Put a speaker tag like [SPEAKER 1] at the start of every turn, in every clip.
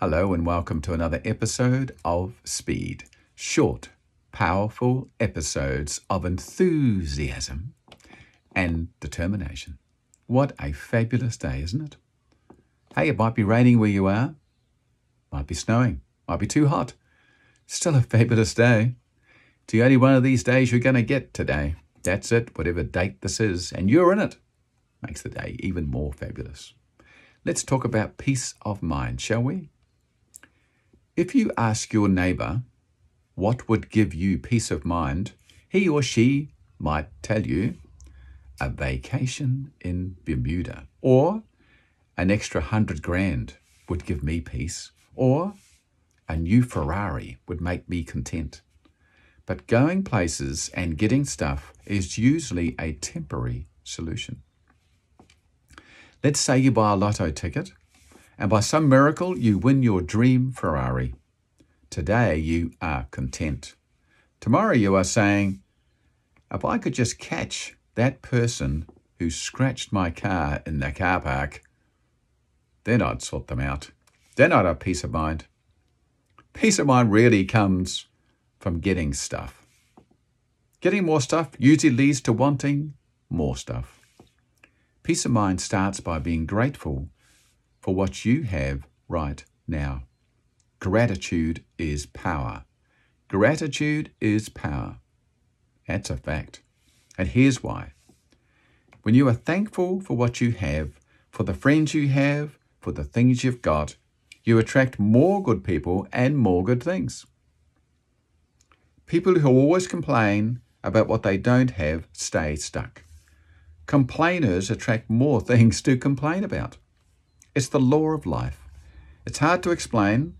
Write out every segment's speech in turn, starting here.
[SPEAKER 1] Hello, and welcome to another episode of Speed. Short, powerful episodes of enthusiasm and determination. What a fabulous day, isn't it? Hey, it might be raining where you are, might be snowing, might be too hot. Still a fabulous day. It's the only one of these days you're going to get today. That's it, whatever date this is, and you're in it. Makes the day even more fabulous. Let's talk about peace of mind, shall we? If you ask your neighbor what would give you peace of mind, he or she might tell you a vacation in Bermuda, or an extra hundred grand would give me peace, or a new Ferrari would make me content. But going places and getting stuff is usually a temporary solution. Let's say you buy a lotto ticket and by some miracle you win your dream Ferrari. Today you are content. Tomorrow you are saying, if I could just catch that person who scratched my car in the car park, then I'd sort them out. Then I'd have peace of mind. Peace of mind really comes from getting stuff. Getting more stuff usually leads to wanting more stuff. Peace of mind starts by being grateful for what you have right now. Gratitude is power. Gratitude is power. That's a fact. And here's why. When you are thankful for what you have, for the friends you have, for the things you've got, you attract more good people and more good things. People who always complain about what they don't have stay stuck. Complainers attract more things to complain about. It's the law of life. It's hard to explain,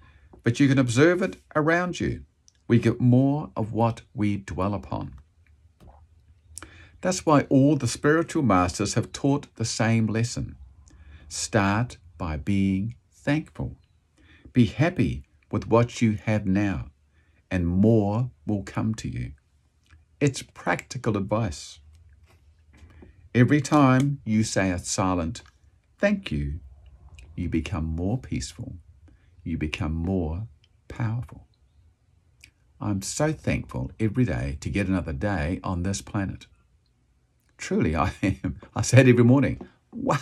[SPEAKER 1] but you can observe it around you. We get more of what we dwell upon. That's why all the spiritual masters have taught the same lesson. Start by being thankful. Be happy with what you have now, and more will come to you. It's practical advice. Every time you say a silent thank you you become more peaceful, you become more powerful. I'm so thankful every day to get another day on this planet. Truly, I am. I say it every morning. Wow,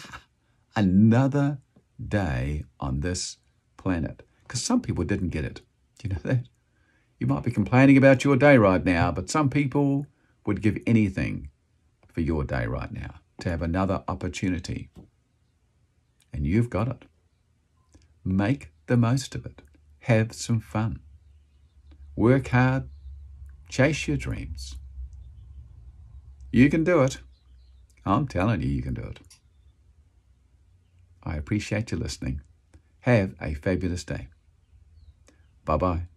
[SPEAKER 1] another day on this planet. Because some people didn't get it. Do you know that? You might be complaining about your day right now, but some people would give anything for your day right now to have another opportunity and you've got it. Make the most of it. Have some fun. Work hard. Chase your dreams. You can do it. I'm telling you, you can do it. I appreciate you listening. Have a fabulous day. Bye bye.